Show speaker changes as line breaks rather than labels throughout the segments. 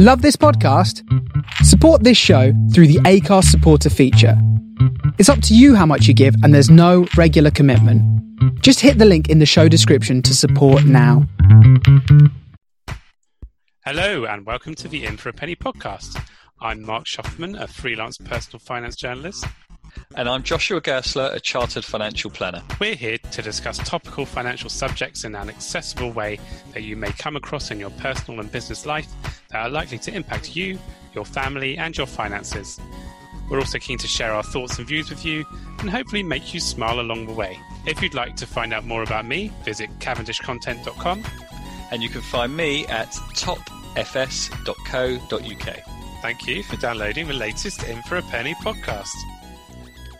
Love this podcast? Support this show through the Acast supporter feature. It's up to you how much you give, and there's no regular commitment. Just hit the link in the show description to support now.
Hello, and welcome to the In for a Penny podcast. I'm Marc Shoffman, a freelance personal finance journalist.
And I'm Joshua Gerstler, a chartered financial planner.
We're here to discuss topical financial subjects in an accessible way that you may come across in your personal and business life that are likely to impact you, your family, and your finances. We're also keen to share our thoughts and views with you and hopefully make you smile along the way. If you'd like to find out more about me, visit cavendishcontent.com.
And you can find me at topfs.co.uk.
Thank you for downloading the latest In for a Penny podcast.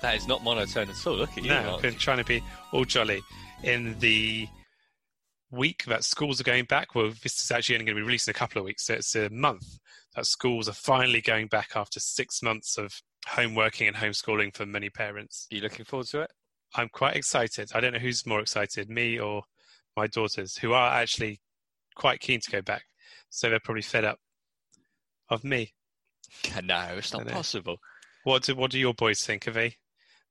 That is not monotone at all. Look at you.
No, I've been trying to be all jolly. In the week that schools are going back, well, this is actually only going to be released in a couple of weeks, so it's a month that schools are finally going back after six months of homeworking and homeschooling for many parents.
Are you looking forward to it?
I'm quite excited. I don't know who's more excited, me or my daughters, who are actually quite keen to go back. So they're probably fed up of me.
No, it's not possible.
What do what do your boys think of they?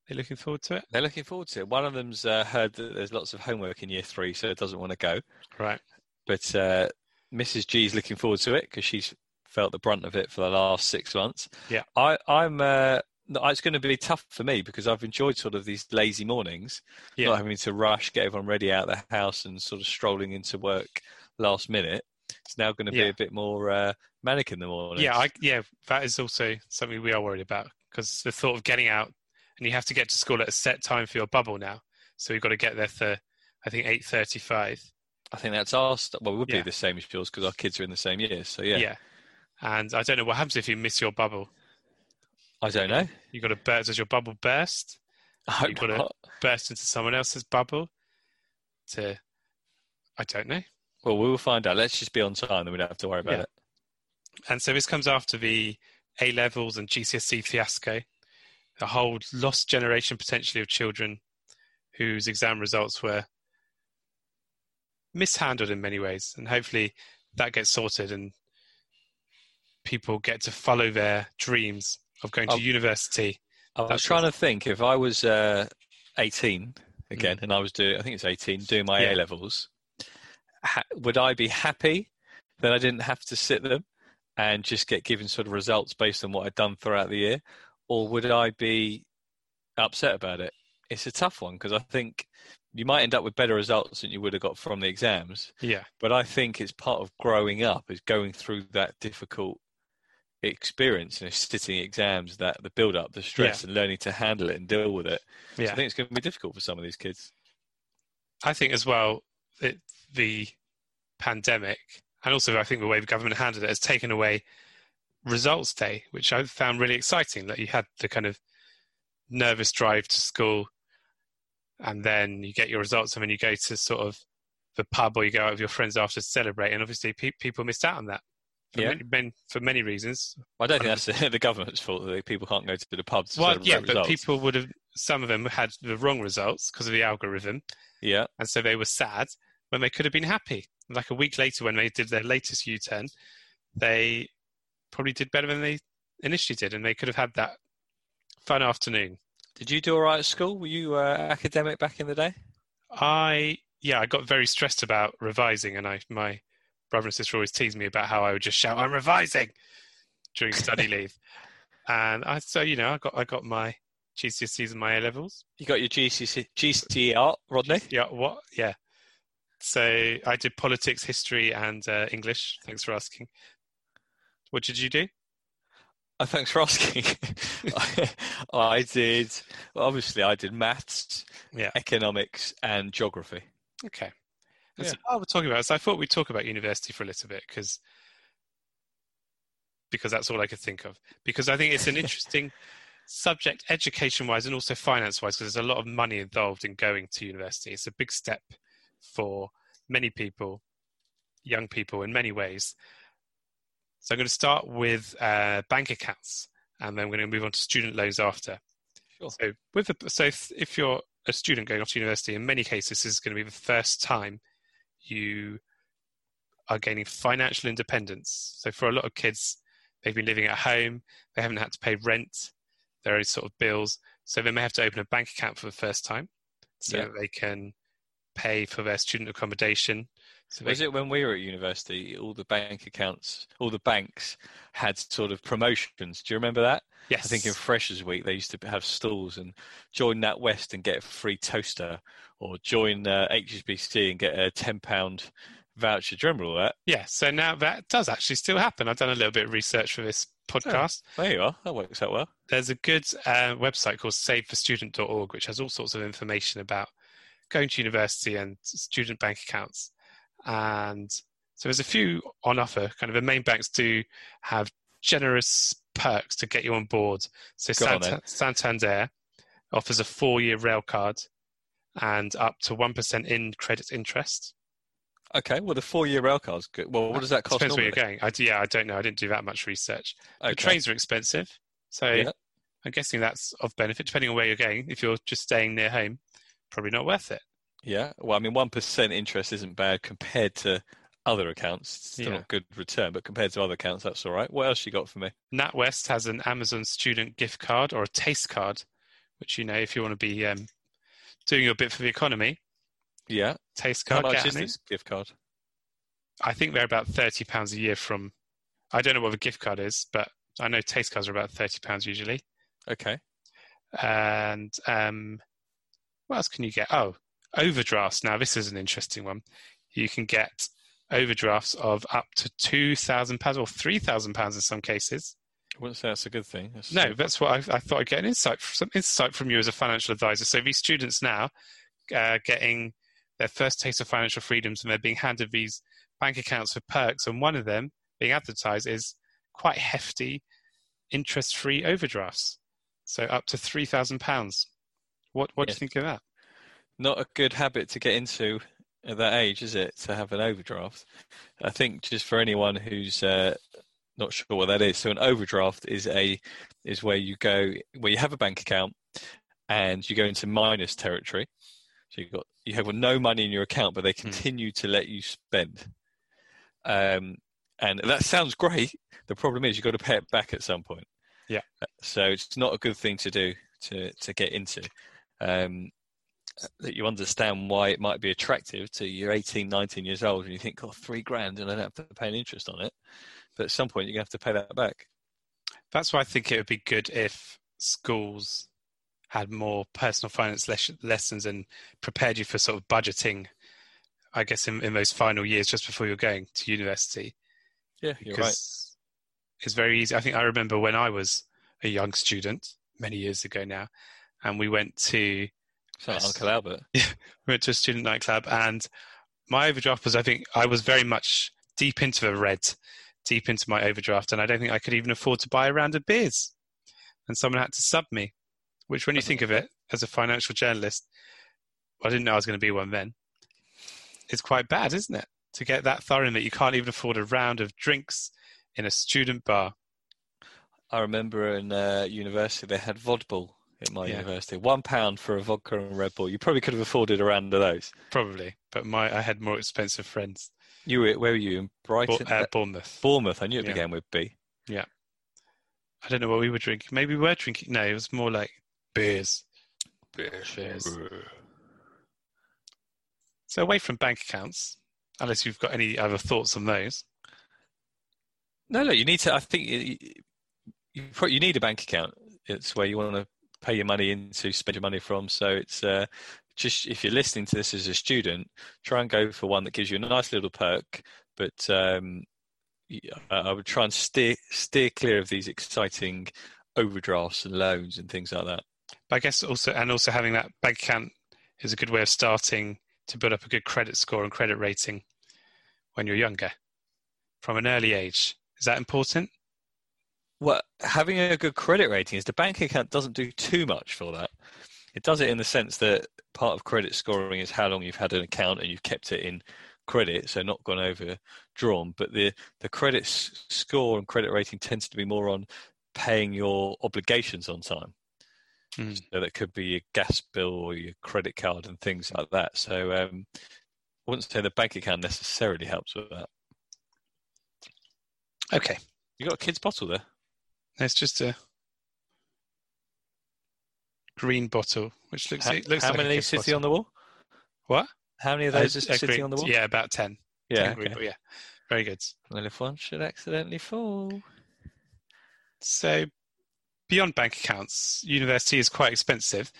They looking forward to it?
They're looking forward to it. One of them's uh, heard that there's lots of homework in year three, so it doesn't want to go.
Right.
But uh, Mrs. G's looking forward to it because she's felt the brunt of it for the last six months.
Yeah.
I, I'm. Uh, it's going to be tough for me because I've enjoyed sort of these lazy mornings,
Yeah.
not having to rush, get everyone ready out of the house, and sort of strolling into work last minute. It's now going to be
Yeah.
a bit more uh, manic in the morning.
Yeah, I, yeah, that is also something we are worried about because the thought of getting out and you have to get to school at a set time for your bubble now. So we've got to get there for, I think, eight thirty-five.
I think that's our. St- well, it would
Yeah.
be the same as yours because our kids are in the same year. So yeah,
Yeah. And I don't know what happens if you miss your bubble.
I don't know.
You got to burst. Does your bubble burst?
I hope
You've got to burst into someone else's bubble. To, I don't know.
Well, we will find out. Let's just be on time, then we don't have to worry about
Yeah.
it.
And so this comes after the A levels and GCSE fiasco, a whole lost generation potentially of children whose exam results were mishandled in many ways. And hopefully that gets sorted and people get to follow their dreams of going to
Oh.
university.
I was
That's
trying to think if I was uh, 18 again, and I was doing, I think it's 18, doing my
Mm. Yeah.
A levels, ha- would I be happy that I didn't have to sit them and just get given sort of results based on what I'd done throughout the year, or would I be upset about it? It's a tough one because I think you might end up with better results than you would have got from the exams.
Yeah.
but I think it's part of growing up is going through that difficult experience, you know, sitting exams, that the build up, the stress, and learning to handle it and deal with it. So
Yeah.
I think it's going to be difficult for some of these kids.
I think as well that the pandemic and also I think the way the government handled it has taken away results day, which I found really exciting. That you had the kind of nervous drive to school, and then you get your results, and then you go to sort of the pub or you go out with your friends after to celebrate. And obviously, pe- people missed out on that for,
Yeah.
many, for many reasons.
I don't think um, that's the, the government's fault that people can't go to the pubs. To
Well, yeah, but
results.
people would have. Some of them had the wrong results because of the algorithm.
yeah,
and so they were sad when they could have been happy. Like a week later, when they did their latest U-turn, they probably did better than they initially did, and they could have had that fun afternoon.
did you do all right at school? Were you uh, academic back in the day?
I yeah, I got very stressed about revising, and I my brother and sister always teased me about how I would just shout, "I'm revising" during study leave, and I so you know I got I got my GCSEs and my A levels.
You got your GCC, GCR, Rodney?
Yeah, what? Yeah. So I did politics, history, and uh, English. Thanks for asking. What did you do?
Oh, thanks for asking. I, I did, well, obviously, I did maths,
Yeah.
economics, and geography.
Okay. And
Yeah.
So while we're talking about so I thought we'd talk about university for a little bit because because that's all I could think of. Because I think it's an interesting subject, education-wise and also finance-wise, because there's a lot of money involved in going to university. It's a big step for many people, young people, in many ways. So I'm going to start with uh, bank accounts, and then we're going to move on to student loans after.
Sure.
So, with the, so if, if you're a student going off to university, in many cases, this is going to be the first time you are gaining financial independence. So for a lot of kids, they've been living at home, they haven't had to pay rent, their own sort of bills. So they may have to open a bank account for the first time so
Yeah.
they can pay for their student accommodation. So
Was it when we were at university? All the bank accounts, all the banks had sort of promotions. Do you remember that?
yes.
I think in Freshers Week they used to have stalls and join NatWest and get a free toaster, or join uh, HSBC and get a ten pound voucher. Do you remember all that?
Yeah, so now that does actually still happen. I've done a little bit of research for this podcast.
There you are. That works out well.
There's a good uh, website called saveforstudent.org, which has all sorts of information about going to university and student bank accounts. And so there's a few on offer. Kind of the main banks do have generous perks to get you on board. So
Go on
Santander offers a four-year rail card and up to 1% in credit interest.
Okay. Well, the four year rail card's good. Well, what does that cost?
Depends where you're going. I, yeah, I don't know. I didn't do that much research. The trains are expensive, so
Yeah.
I'm guessing that's of benefit depending on where you're going. If you're just staying near home, probably not worth it.
Yeah. Well, I mean, one percent interest isn't bad compared to other accounts. It's still
Yeah.
not good return, but compared to other accounts, that's all right. What else you got for me?
NatWest has an Amazon student gift card or a taste card, which you know if you want to be um, doing your bit for the economy,
Yeah.
taste card.
How
much
is this gift card?
I think they're about thirty pounds a year from. I don't know what the gift card is, but I know taste cards are about thirty pounds usually.
Okay.
And um, what else can you get? Oh, overdrafts. Now, this is an interesting one. You can get overdrafts of up to £2,000 or £3,000 in some cases.
I wouldn't say that's a good thing. That's
No, that's what I, I thought I'd get an insight, some insight from you as a financial advisor. So these students now uh, getting their first taste of financial freedoms and they're being handed these bank accounts for perks. And one of them being advertised is quite hefty interest-free overdrafts. So up to £3,000. What, what do you think of that?
Not a good habit to get into at that age, is it? To have an overdraft. I think just for anyone who's uh, not sure what that is. So an overdraft is a is where you go where you have a bank account and you go into minus territory. So you got you have no money in your account, but they continue to let you spend. Um, and that sounds great. The problem is you've got to pay it back at some point.
Yeah.
So it's not a good thing to do to to get into. Um, that you understand why it might be attractive to you're 18, 19 years old and you think, oh, three grand and I don't have to pay an interest on it. But at some point, you're going to have to pay that back.
That's why I think it would be good if schools had more personal finance les- lessons and prepared you for sort of budgeting, I guess, in, in those final years just before you're going to university.
Yeah, you're right.
It's very easy. I think I remember when I was a young student many years ago now, and we went to
So
Yes.
Uncle Albert.
we went to a student nightclub and my overdraft was I think I was very much deep into the red, deep into my overdraft, and I don't think I could even afford to buy a round of beers. And someone had to sub me. Which when you think of it as a financial journalist, I didn't know I was going to be one then. It's quite bad, isn't it? To get that thorough in that you can't even afford a round of drinks in a student bar.
I remember in uh, university they had vodball at my
Yeah.
university. One pound for a vodka and Red Bull. You probably could have afforded a round of those.
Probably. But my I had more expensive friends.
You were where were you in
Bo-
Brighton?
uh, Bournemouth.
Bournemouth. I knew it
Yeah.
began with B. Yeah.
I don't know what we were drinking. Maybe we were drinking. No, it was more like beers. Beers. So away from bank accounts, unless you've got any other thoughts on those.
No, no. You need to. I think you, you, you need a bank account. It's where you want to pay your money into, spend your money from. So it's uh, just if you're listening to this as a student, try and go for one that gives you a nice little perk. But um, I I would try and steer steer clear of these exciting overdrafts and loans and things like that.
But I guess also, and also having that bank account is a good way of starting to build up a good credit score and credit rating when you're younger, from an early age. Is that important?
Well, having a good credit rating is the bank account doesn't do too much for that. It does it in the sense that part of credit scoring is how long you've had an account and you've kept it in credit, so not gone overdrawn. But the the credit s- score and credit rating tends to be more on paying your obligations on time.
Hmm.
So that could be your gas bill or your credit card and things like that. So um, I wouldn't say the bank account necessarily helps with that.
Okay,
You got a kid's bottle there.
It's just a green bottle, which looks
How,
it looks
how
like a
many sitting
bottle.
on the wall?
What?
How many of
Uh,
those are
a
sitting
green-
on the wall?
Yeah, about ten.
yeah.
10 green,
okay.
yeah, very good.
Well, if one should accidentally fall,
So, beyond bank accounts, university is quite expensive.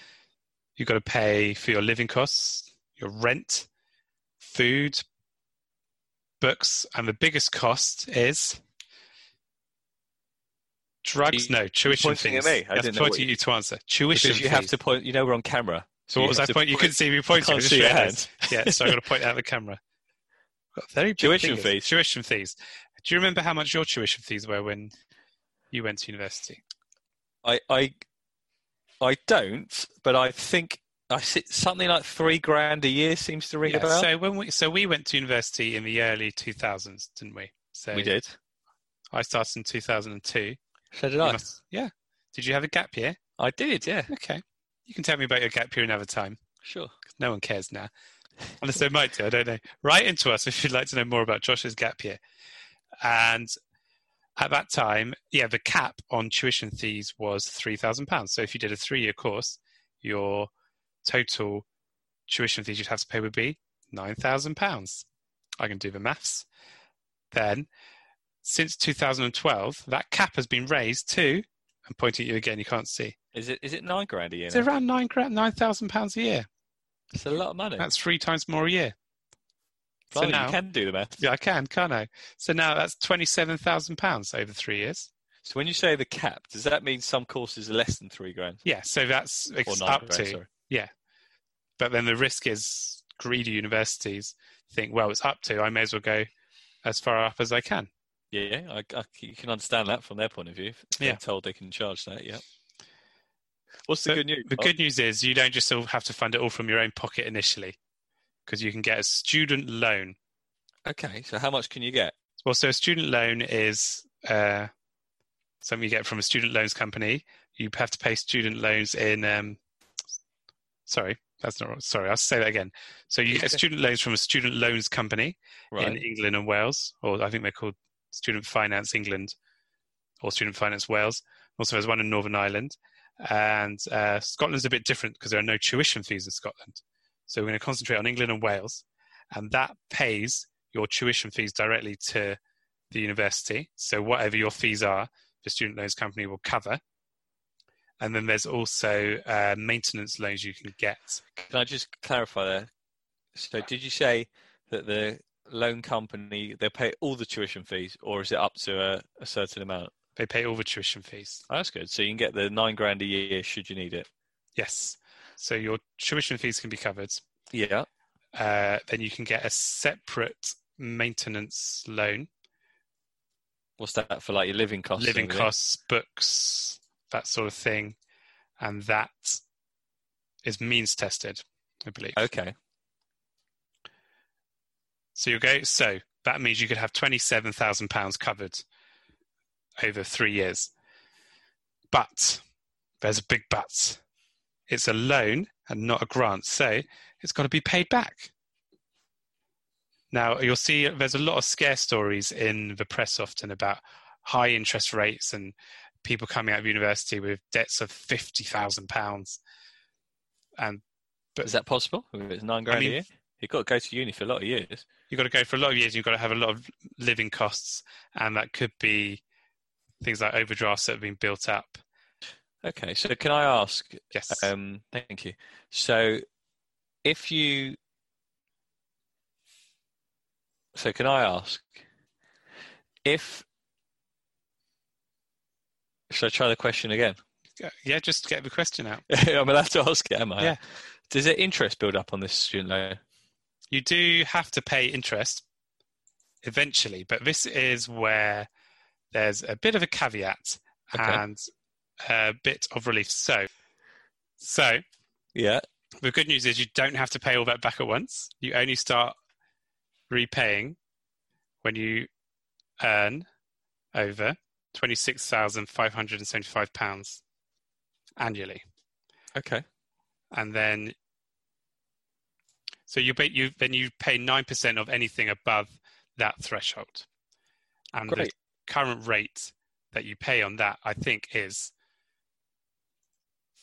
You've got to pay for your living costs, your rent, food, books, and the biggest cost is drugs. No, tuition
pointing at
fees.
me. I
That's
didn't know what you-
at you to answer. Tuition
because you
fees.
have to point. You know, we're on camera.
So what was that point? You couldn't see me pointing. I
can't
just
see your
realised. Yeah, so I'm going to point out the camera. Got very big
Tuition
fingers.
fees.
Tuition fees. Do you remember how much your tuition fees were when you went to university?
I, I, I don't, but I think I sit something like three grand a year seems to ring a bell.
So when we so we went to university in the early 2000s, didn't we? So
we did.
I started in 2002.
So did
You
I.
must- yeah. Did you have a gap year?
I did. Yeah.
Okay. You can tell me about your gap year another time.
Sure.
No one cares now. Unless they might do. I don't know. Write into us if you'd like to know more about Josh's gap year. And at that time, yeah, the cap on tuition fees was £3,000. So if you did a three year course, your total tuition fees you'd have to pay would be £9,000. I can do the maths. Then, since 2012, that cap has been raised to, I'm pointing at you again, you can't see.
Is it is it nine grand a year?
It's
now?
around nine grand, nine thousand pounds a year.
It's a lot of money.
That's three times more a year. So
Blimey,
now,
you can do the math.
yeah, I can, can't I? So now that's twenty-seven thousand pounds over three years.
So when you say the cap, does that mean some courses are less than three grand
Yeah, so that's
or nine
up
grand?
to.
Sorry.
But then the risk is greedy universities think, well, it's up to. I may as well go as far up as I can.
Yeah. I, I, you can understand that from their point of view.
Yeah.
told they can charge that. Yeah. What's the
So
good news?
The good news is you don't just have to fund it all from your own pocket initially, because you can get a student loan.
Okay, so how much can you get?
Well, so a student loan is uh, something you get from a student loans company. You have to pay student loans in. Um, sorry, that's not. right. Sorry, I'll say that again. So you get student loans from a student loans company
Right.
in England and Wales, or I think they're called Student Finance England or Student Finance Wales. Also, there's one in Northern Ireland, and uh, Scotland's a bit different because there are no tuition fees in Scotland. So we're going to concentrate on England and Wales, and that pays your tuition fees directly to the university. So whatever your fees are, the student loans company will cover. And then there's also uh, maintenance loans you can get.
Can I just clarify there? So did you say that the loan company they pay all the tuition fees, or is it up to a, a certain amount?
They pay all the tuition fees.
Oh, that's good. So you can get the nine grand a year should you need it.
Yes. So your tuition fees can be covered.
Yeah.
Uh, then you can get a separate maintenance loan,
What's that for? Like your living costs?
living costs, books, that sort of thing. And that is means tested, I believe.
Okay.
So you go. So that means you could have twenty-seven thousand pounds covered over three years. But there's a big but. It's a loan and not a grant, so it's got to be paid back. Now you'll see there's a lot of scare stories in the press often about high interest rates and people coming out of university with debts of fifty thousand pounds. And But-
Is that possible? It's nine grand
mean-
a year? You've got to go to uni for a lot of years.
you've got to go for a lot of years. You've got to have a lot of living costs, and that could be things like overdrafts that have been built up.
Okay. So can I ask?
Yes.
Um, thank you. So if you, so can I ask if? Should I try the question again?
yeah, just get the question out.
I'm allowed to ask it, am I?
Yeah.
Does it interest build up on this student loan?
You do have to pay interest eventually, but this is where there's a bit of a caveat
Okay.
and a bit of relief. So, so
Yeah.
the good news is you don't have to pay all that back at once. You only start repaying when you earn over £26,575 annually.
Okay.
And then, so you, pay, you then you pay 9% of anything above that threshold. And the, current rate that you pay on that, I think, is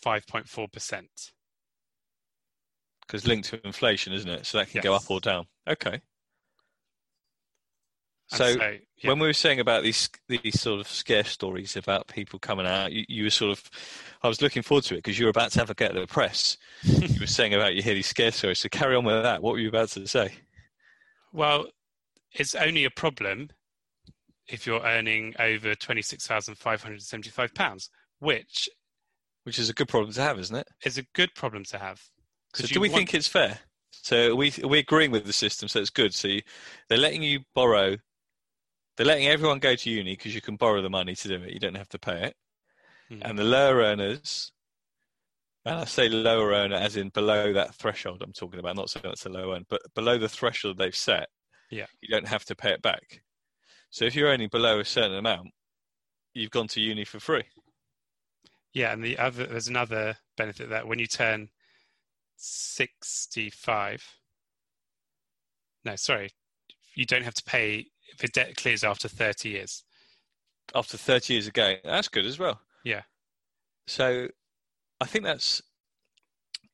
5.4%.
Because linked to inflation, isn't it? So that can yes. go up or down. Okay. So, so yeah. when we were saying about these these sort of scare stories about people coming out, you, you were sort of, I was looking forward to it because you were about to have a get at the press. you were saying about you hear these scare stories. So carry on with that. What were you about to say?
Well, it's only a problem if you're earning over twenty six thousand five hundred seventy five pounds, which
which is a good problem to have, isn't it?
It's a good problem to have.
So do we want... think it's fair? So we are we agreeing with the system, so it's good. So you, they're letting you borrow they're letting everyone go to uni because you can borrow the money to do it. You don't have to pay it. Mm. And the lower earners, and I say lower earner as in below that threshold I'm talking about, not saying that's a low end, but below the threshold they've set,
yeah,
you don't have to pay it back. So if you're earning below a certain amount, you've gone to uni for free.
Yeah, and the other there's another benefit that when you turn 65, no, sorry, you don't have to pay the debt clears after 30 years.
After 30 years again, that's good as well.
Yeah.
So I think that's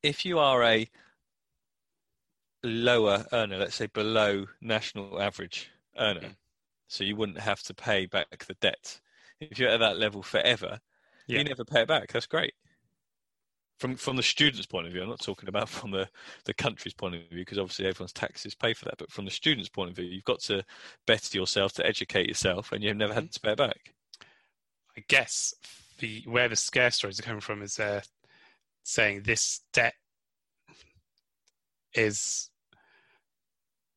if you are a lower earner, let's say below national average earner, mm. so you wouldn't have to pay back the debt. If you're at that level forever, yeah. you never pay it back. That's great from from the student's point of view, I'm not talking about from the, the country's point of view, because obviously everyone's taxes pay for that. But from the student's point of view, you've got to better yourself to educate yourself, and you've never had to pay back.
I guess the where the scare stories are coming from is uh, saying this debt is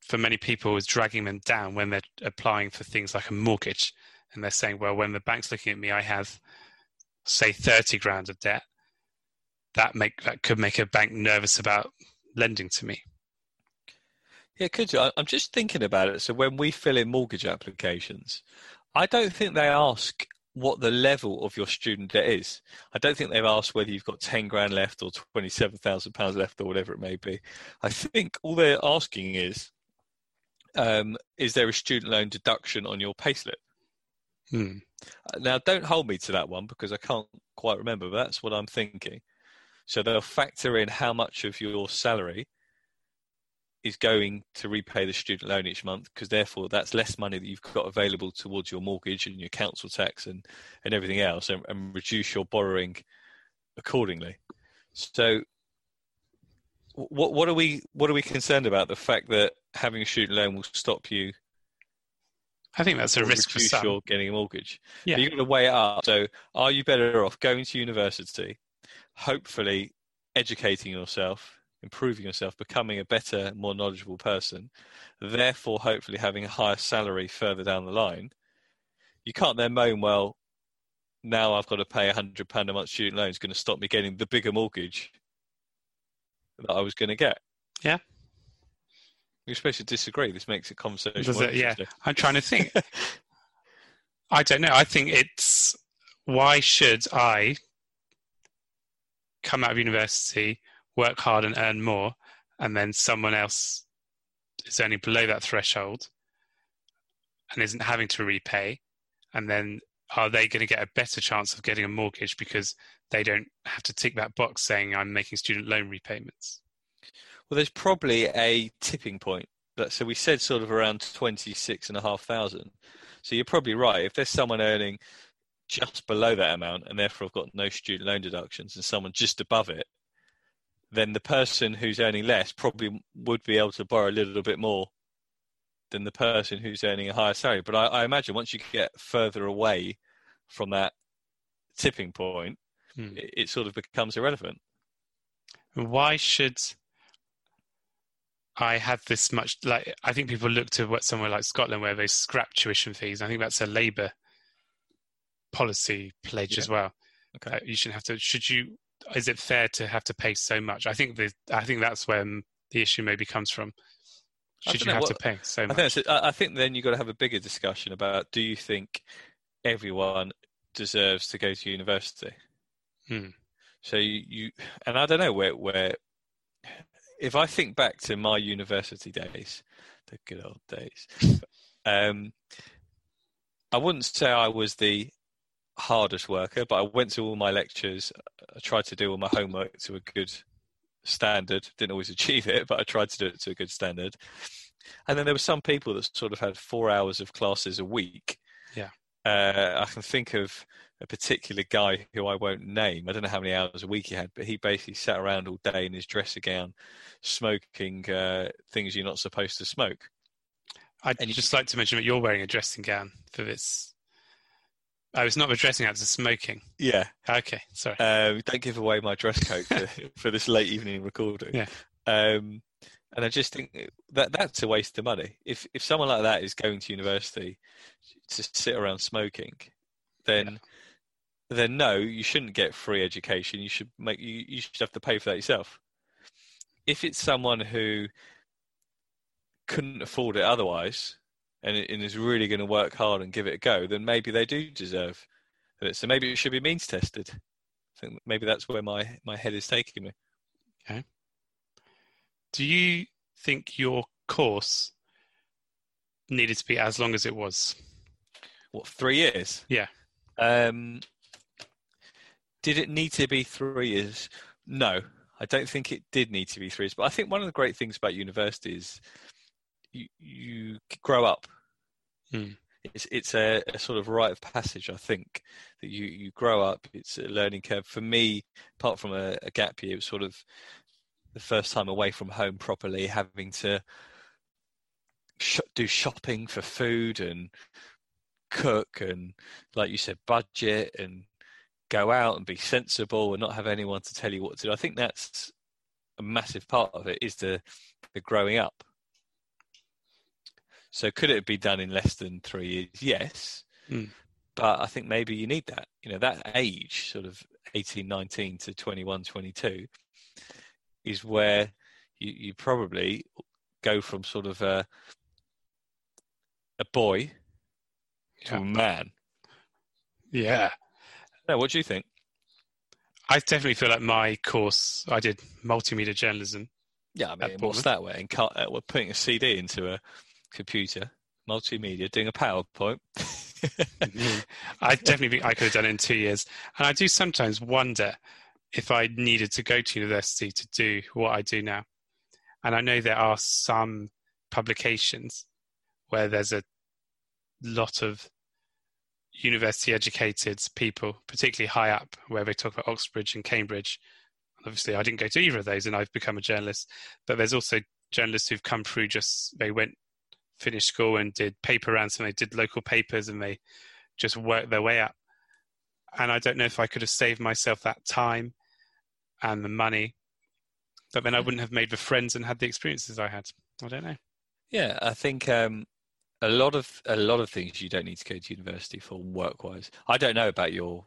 for many people is dragging them down when they're applying for things like a mortgage, and they're saying, well, when the bank's looking at me, I have say 30 grand of debt that make that could make a bank nervous about lending to me.
Yeah, could you? I'm just thinking about it. So when we fill in mortgage applications, I don't think they ask what the level of your student debt is. I don't think they've asked whether you've got 10 grand left or 27,000 pounds left or whatever it may be. I think all they're asking is, um, is there a student loan deduction on your payslip?
Hmm.
Now, don't hold me to that one because I can't quite remember, but that's what I'm thinking. So they'll factor in how much of your salary is going to repay the student loan each month because therefore that's less money that you've got available towards your mortgage and your council tax and, and everything else and, and reduce your borrowing accordingly. So what what are we what are we concerned about? The fact that having a student loan will stop you
I think that's a risk for some.
your getting a mortgage.
Yeah.
you've got to weigh it up. So are you better off going to university hopefully educating yourself, improving yourself, becoming a better, more knowledgeable person, therefore, hopefully, having a higher salary further down the line, you can't then moan, well, now I've got to pay a £100 a month student loan is going to stop me getting the bigger mortgage that I was going to get.
Yeah.
You're supposed to disagree. This makes a conversation. Does it?
Yeah. I'm trying to think. I don't know. I think it's why should I come out of university, work hard and earn more, and then someone else is only below that threshold and isn't having to repay, and then are they going to get a better chance of getting a mortgage because they don't have to tick that box saying I'm making student loan repayments?
Well, there's probably a tipping point. So we said sort of around twenty six and a half thousand. So you're probably right. If there's someone earning just below that amount and therefore have got no student loan deductions and someone just above it, then the person who's earning less probably would be able to borrow a little bit more than the person who's earning a higher salary. But I, I imagine once you get further away from that tipping point, hmm. it, it sort of becomes irrelevant.
Why should I have this much? Like, I think people look to what somewhere like Scotland where they scrap tuition fees. I think that's a Labour policy pledge yeah. as well. Okay, uh, you shouldn't have to. Should you? Is it fair to have to pay so much? I think the I think that's where the issue maybe comes from. Should you have what, to pay so much?
I think, I think then you've got to have a bigger discussion about: Do you think everyone deserves to go to university?
Hmm.
So you, you and I don't know where where if I think back to my university days, the good old days, um, I wouldn't say I was the hardest worker, but I went to all my lectures. I tried to do all my homework to a good standard. Didn't always achieve it, but I tried to do it to a good standard. And then there were some people that sort of had four hours of classes a week.
Yeah.
Uh, I can think of a particular guy who I won't name. I don't know how many hours a week he had, but he basically sat around all day in his dressing gown, smoking uh, things you're not supposed to smoke.
I'd and just like to mention that you're wearing a dressing gown for this. Oh, it's not a dressing gown, it's smoking.
Yeah.
Okay, sorry.
Um, don't give away my dress code for, for this late evening recording.
Yeah.
Um, and I just think that that's a waste of money. If if someone like that is going to university to sit around smoking, then yeah then no, you shouldn't get free education. You should make you, you should have to pay for that yourself. If it's someone who couldn't afford it otherwise and, and is really going to work hard and give it a go, then maybe they do deserve it. So maybe it should be means tested. I think maybe that's where my, my head is taking me.
Okay. Do you think your course needed to be as long as it was?
What, three years?
Yeah.
Um, did it need to be three years? No, I don't think it did need to be three years. But I think one of the great things about university is you, you grow up.
Hmm.
It's it's a, a, sort of rite of passage. I think that you you grow up. It's a learning curve. For me, apart from a, a gap year, it was sort of the first time away from home properly, having to sh- do shopping for food and cook and, like you said, budget and go out and be sensible and not have anyone to tell you what to do. I think that's a massive part of it is the the growing up. So could it be done in less than three years? Yes.
Mm.
But I think maybe you need that. You know, that age, sort of 18, 19 to 21, 22, is where you, you probably go from sort of a, a boy to a man.
Yeah.
No, what do you think?
I definitely feel like my course, I did multimedia journalism.
Yeah, I mean, what's that way? And uh, we're putting a CD into a computer, multimedia, doing a PowerPoint. Mm-hmm.
I definitely think I could have done it in two years. And I do sometimes wonder if I needed to go to university to do what I do now. And I know there are some publications where there's a lot of university educated people, particularly high up, where they talk about Oxbridge and Cambridge. Obviously, I didn't go to either of those, and I've become a journalist. But there's also journalists who've come through just they went finished school and did paper rounds, and they did local papers, and they just worked their way up. And I don't know if I could have saved myself that time and the money, but then I wouldn't have made the friends and had the experiences I had. I don't know.
Yeah, I think um, a lot of a lot of things you don't need to go to university for work wise. I don't know about your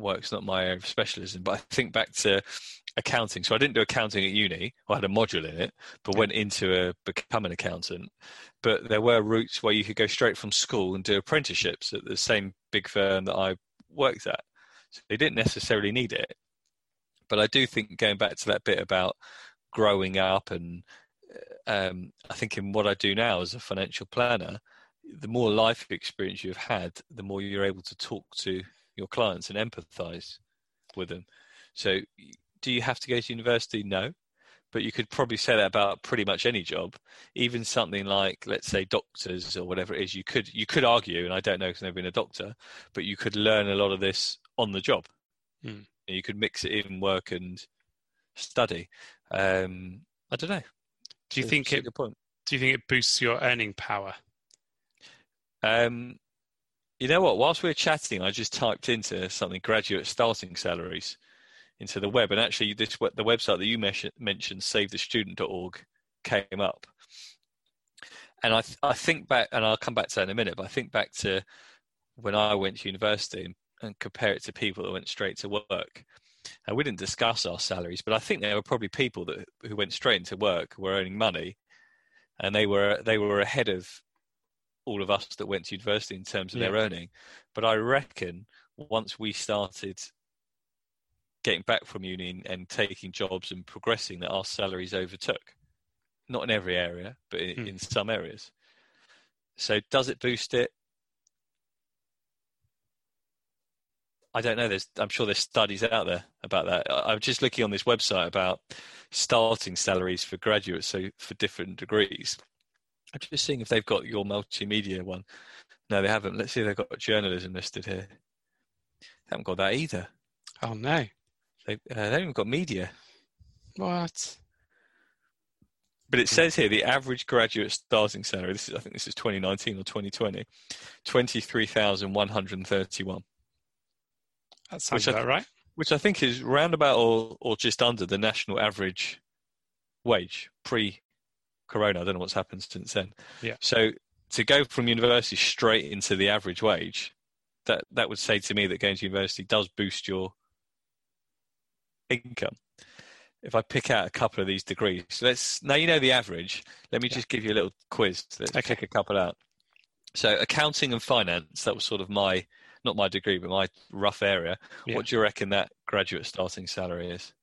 work; it's not my area of specialism. But I think back to accounting. So I didn't do accounting at uni. I had a module in it, but went into a become an accountant. But there were routes where you could go straight from school and do apprenticeships at the same big firm that I worked at. So they didn't necessarily need it. But I do think going back to that bit about growing up and um, I think in what I do now as a financial planner, the more life experience you've had, the more you're able to talk to your clients and empathize with them. So, do you have to go to university? No, but you could probably say that about pretty much any job, even something like, let's say, doctors or whatever it is. You could you could argue, and I don't know because I've never been a doctor, but you could learn a lot of this on the job.
Mm.
You could mix it in work and study. Um, I don't know.
Do you think it? Do you think it boosts your earning power?
Um, you know what? Whilst we are chatting, I just typed into something graduate starting salaries into the web, and actually, this the website that you mentioned, SaveTheStudent.org, came up. And I, I think back, and I'll come back to that in a minute. But I think back to when I went to university and, and compare it to people that went straight to work. And we didn't discuss our salaries, but I think there were probably people that who went straight into work were earning money, and they were they were ahead of all of us that went to university in terms of yeah. their earning. But I reckon once we started getting back from uni and taking jobs and progressing, that our salaries overtook. Not in every area, but in, mm. in some areas. So does it boost it? I don't know. There's, I'm sure there's studies out there about that. I- I'm just looking on this website about starting salaries for graduates, so for different degrees. I'm just seeing if they've got your multimedia one. No, they haven't. Let's see if they've got journalism listed here. They haven't got that either.
Oh no.
They, uh, they haven't even got media.
What?
But it says here the average graduate starting salary. This is, I think, this is 2019 or 2020, 23,131,
That sounds
Which I
about right.
which I think is roundabout or or just under the national average wage pre-corona. I don't know what's happened since then.
Yeah.
So to go from university straight into the average wage, that that would say to me that going to university does boost your income. If I pick out a couple of these degrees, so let's now you know the average. Let me
Yeah.
just give you a little quiz. Let's
Okay.
pick a couple out. So accounting and finance, that was sort of my not my degree, but my rough area.
Yeah.
What do you reckon that graduate starting salary is?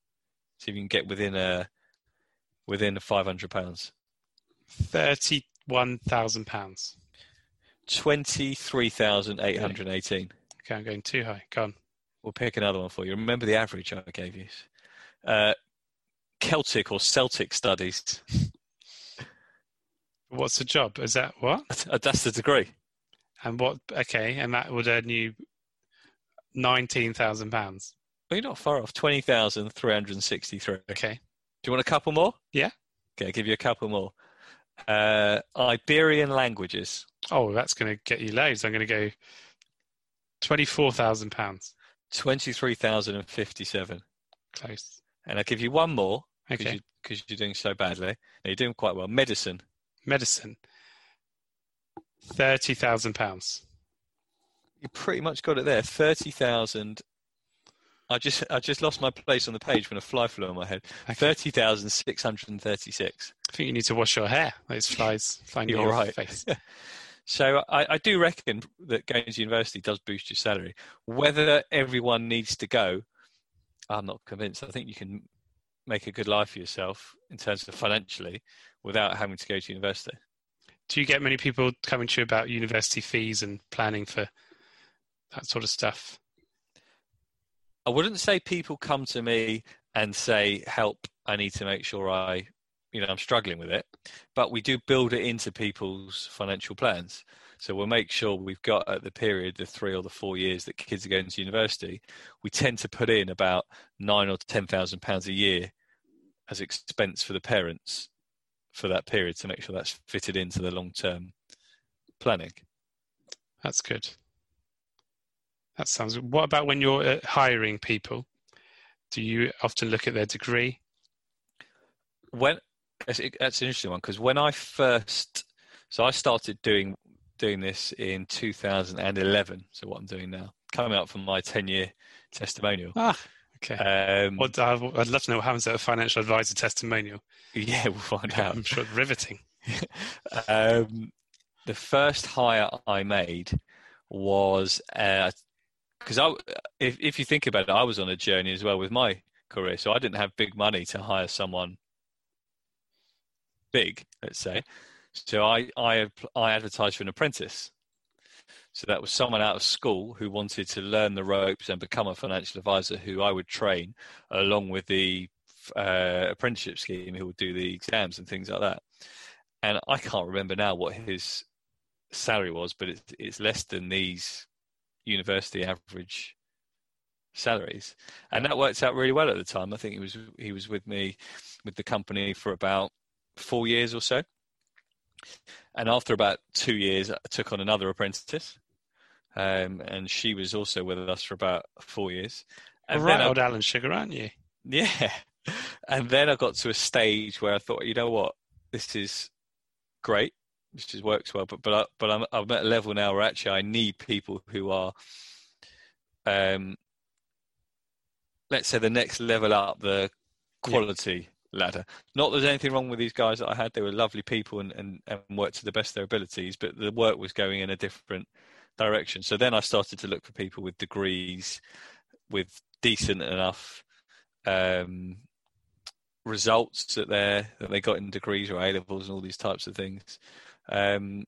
See if you can get within a within five hundred pounds.
Thirty-one thousand pounds.
Twenty three thousand eight hundred eighteen.
Okay, I'm going too high. Go on.
We'll pick another one for you. Remember the average I gave you. Uh, Celtic or Celtic studies.
What's the job? Is that what?
That's the degree.
And what? Okay, and that would earn you nineteen thousand pounds.
Well, you're not far off. Twenty thousand three hundred sixty-three.
Okay.
Do you want a couple more?
Yeah.
Okay, I'll give you a couple more. Uh, Iberian languages.
Oh, that's going to get you loads. I'm going to go twenty-four thousand pounds.
Twenty-three thousand and fifty-seven.
Close.
And I'll give you one more because
Okay.
you, are doing so badly. No, you're doing quite well. Medicine.
Medicine. Thirty thousand pounds.
You pretty much got it there. Thirty thousand. I just I just lost my place on the page when a fly flew on my head.
Okay.
Thirty thousand six hundred and thirty-six.
I think you need to wash your hair. Those flies flying
You're
your
right.
face.
So I, I do reckon that going to university does boost your salary. Whether everyone needs to go, I'm not convinced. I think you can make a good life for yourself in terms of financially without having to go to university.
Do you get many people coming to you about university fees and planning for that sort of stuff?
I wouldn't say people come to me and say, "Help! I need to make sure I, you know, I'm struggling with it." But we do build it into people's financial plans. So we'll make sure we've got at the period, the three or the four years that kids are going to university, we tend to put in about nine or ten thousand pounds a year as expense for the parents for that period to make sure that's fitted into the long term planning.
That's good. That sounds. What about when you're uh, hiring people? Do you often look at their degree?
when that's, that's an interesting one because when I first so I started doing doing this in 2011 so what I'm doing now coming up from my 10 year testimonial
Ah, okay.
um,
What, I'd I'd love to know what happens at a financial advisor testimonial.
yeah we'll find out
I'm sure riveting.
um, the first hire I made was because I if if you think about it I was on a journey as well with my career so I didn't have big money to hire someone big let's say. So I I I advertised for an apprentice. So that was someone out of school who wanted to learn the ropes and become a financial advisor who I would train along with the uh, apprenticeship scheme who would do the exams and things like that. And I can't remember now what his salary was, but it's it's less than these university average salaries, and that worked out really well at the time. I think he was he was with me with the company for about four years or so, and after about two years, I took on another apprentice, um, and she was also with us for about four years. And
right,
then I-
old Alan Sugar, aren't you?
yeah. And then I got to a stage where I thought, you know what, this is great, this just works well, but but I, but I'm I'm at a level now where actually I need people who are, um, let's say the next level up the quality ladder. Not that there's anything wrong with these guys that I had; they were lovely people and and, and worked to the best of their abilities, but the work was going in a different direction. So then I started to look for people with degrees, with decent enough um, results that they that they got in degrees or A levels and all these types of things. Um,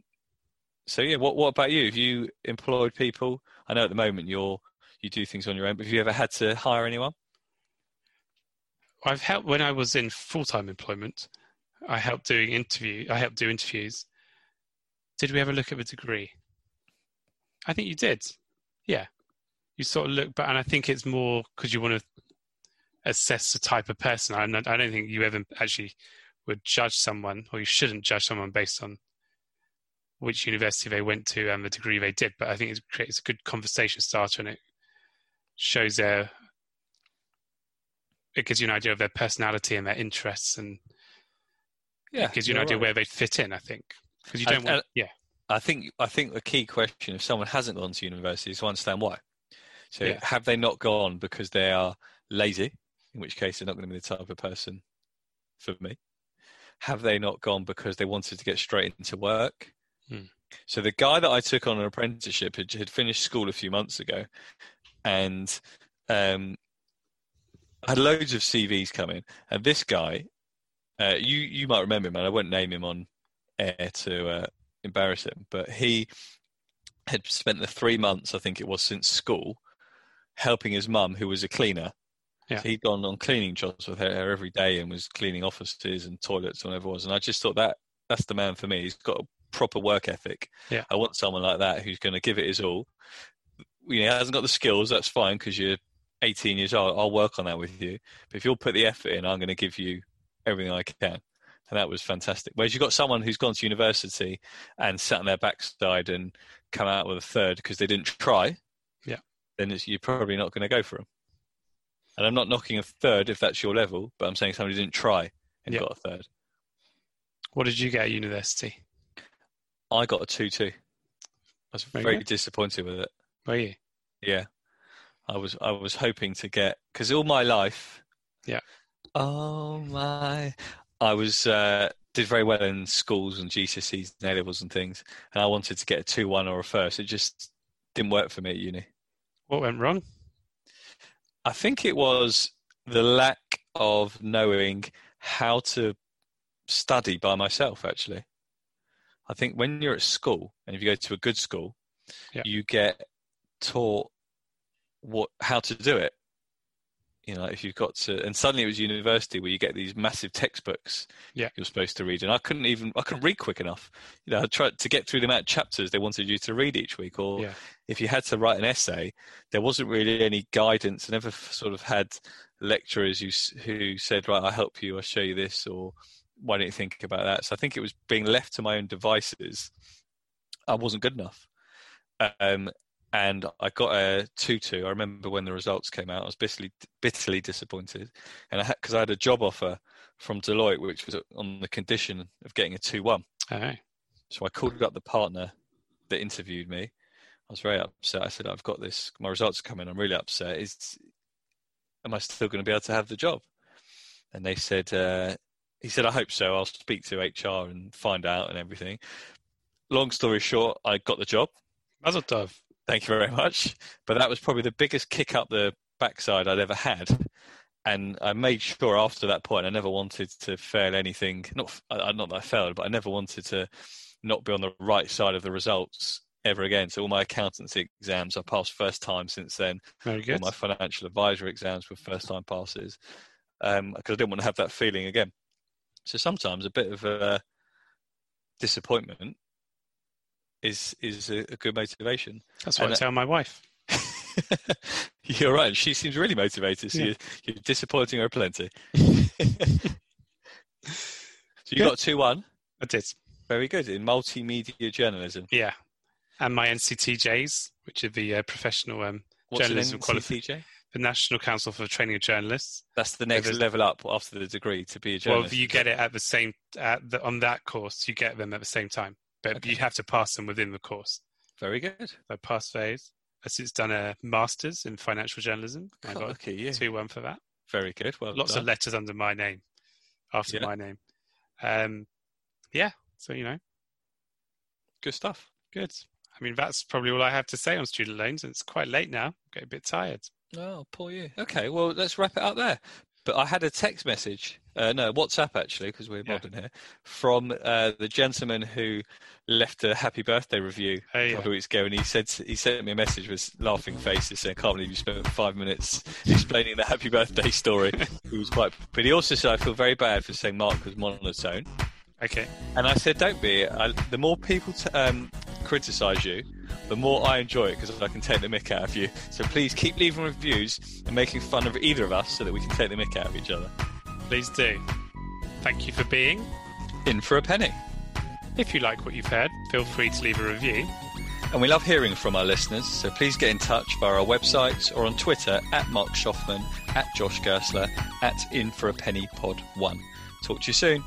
so yeah, what what about you? Have you employed people? I know at the moment you're you do things on your own. But have you ever had to hire anyone?
I've helped when I was in full time employment. I helped doing interview. I helped do interviews. Did we ever look at the degree? I think you did. Yeah, you sort of look, but and I think it's more because you want to assess the type of person. I don't think you ever actually would judge someone, or you shouldn't judge someone based on which university they went to and the degree they did. But I think it creates a good conversation starter, and it shows their it gives you an idea of their personality and their interests, and
Yeah,
it gives you an idea
right.
where they fit in. I think because you don't want,
I-
yeah,
I think I think the key question if someone hasn't gone to university is to understand why. So
Yeah.
have they not gone because they are lazy, in which case they're not going to be the type of person for me? Have they not gone because they wanted to get straight into work?
Hmm.
So the guy that I took on an apprenticeship had, had finished school a few months ago, and um, had loads of CVs coming. And this guy, uh, you you might remember him, and I won't name him on air to uh, embarrass him, but he had spent the three months, I think it was, since school, helping his mum, who was a cleaner.
Yeah.
So he'd gone on cleaning jobs with her, her every day and was cleaning offices and toilets and whatever it was. And I just thought that that's the man for me. He's got a proper work ethic.
Yeah.
I want someone like that who's going to give it his all. You know, hasn't got the skills. That's fine because you're 18 years old. I'll work on that with you. But if you'll put the effort in, I'm going to give you everything I can. And that was fantastic. Whereas you've got someone who's gone to university and sat on their backside and come out with a third because they didn't try,
Yeah.
then it's, you're probably not going to go for them. And I'm not knocking a third if that's your level, but I'm saying somebody didn't try and
Yeah.
got a third.
What did you get at university?
I got a 2 2. I was
Very
disappointed with it.
Were you?
Yeah, I was. I was hoping to get because all my life.
Yeah.
Oh my! I was uh, did very well in schools and GCSEs and A levels and things, and I wanted to get a two one or a first. It just didn't work for me at uni.
What went wrong?
I think it was the lack of knowing how to study by myself. Actually, I think when you're at school and if you go to a good school,
Yeah.
you get taught what how to do it. You know, if you've got to, and suddenly it was university where you get these massive textbooks
Yeah.
you're supposed to read, and I couldn't even I couldn't read quick enough. You know, I tried to get through the amount of chapters they wanted you to read each week, or
Yeah.
if you had to write an essay, there wasn't really any guidance. I never sort of had lecturers who who said, "Right, I'll help you. I'll show you this," or "Why didn't you think about that?" So I think it was being left to my own devices. I wasn't good enough, um, and I got a two-two. I remember when the results came out. I was bitterly bitterly disappointed, and I had, because I had a job offer from Deloitte, which was on the condition of getting a two-one.
Oh,
So I called up the partner that interviewed me. I was very upset. I said, "I've got this. My results are coming. I'm really upset. Is am I still going to be able to have the job?" And they said, uh, "He said, I hope so. I'll speak to HR and find out and everything." Long story short, I got the job.
Mazel tov.
Thank you very much. But that was probably the biggest kick up the backside I'd ever had. And I made sure after that point I never wanted to fail anything. Not not that I failed, but I never wanted to not be on the right side of the results ever again. So all my accountancy exams I passed first time since then.
Very
All
good.
my financial advisor exams were first time passes um, because I didn't want to have that feeling again. So sometimes a bit of a disappointment is is a, a good motivation.
That's what
and
I tell my wife.
You're right. She seems really motivated. So
Yeah.
you're, you're disappointing her plenty. so you
Good.
got two one.
I did.
Very good in multimedia journalism.
Yeah. And my NCTJs, which are the uh, professional, um,
What's
Journalism qualifi-
NCTJ?
The National Council for Training of Journalists.
That's the next level up after the degree to be a journalist.
Well, you get it at the same at the, on that course. You get them at the same time, but
Okay.
you have to pass them within the course.
Very good.
So pass phase. I've since done a master's in financial journalism. I got
Crikey, yeah.
two one for that.
Very good. Well,
Lots
done.
of letters under my name, after
Yeah.
my name. Um, yeah. So you know,
good stuff.
good. I mean, that's probably all I have to say on student loans. It's quite late now. I get a bit tired.
Oh, poor you. Okay, well, let's wrap it up there. But I had a text message uh, no WhatsApp actually, because we're
Yeah.
modern here, from uh, the gentleman who left a happy birthday review
Oh,
a
yeah.
couple of weeks ago, and he said he sent me a message with laughing faces saying, "I can't believe you spent five minutes explaining the happy birthday story." he was quite, but he also said, "I feel very bad for saying Marc was monotone."
Okay.
And I said, "Don't be. I, the more people t- um, criticise you, the more I enjoy it because I can take the mick out of you. So please keep leaving reviews and making fun of either of us so that we can take the mick out of each other."
Please do. Thank you for being.
In for a penny.
If you like what you've heard, feel free to leave a review.
And we love hearing from our listeners, so please get in touch via our website or on Twitter at Marc Shoffman, at Josh Gerstler, at In for a Penny Pod 1. Talk to you soon.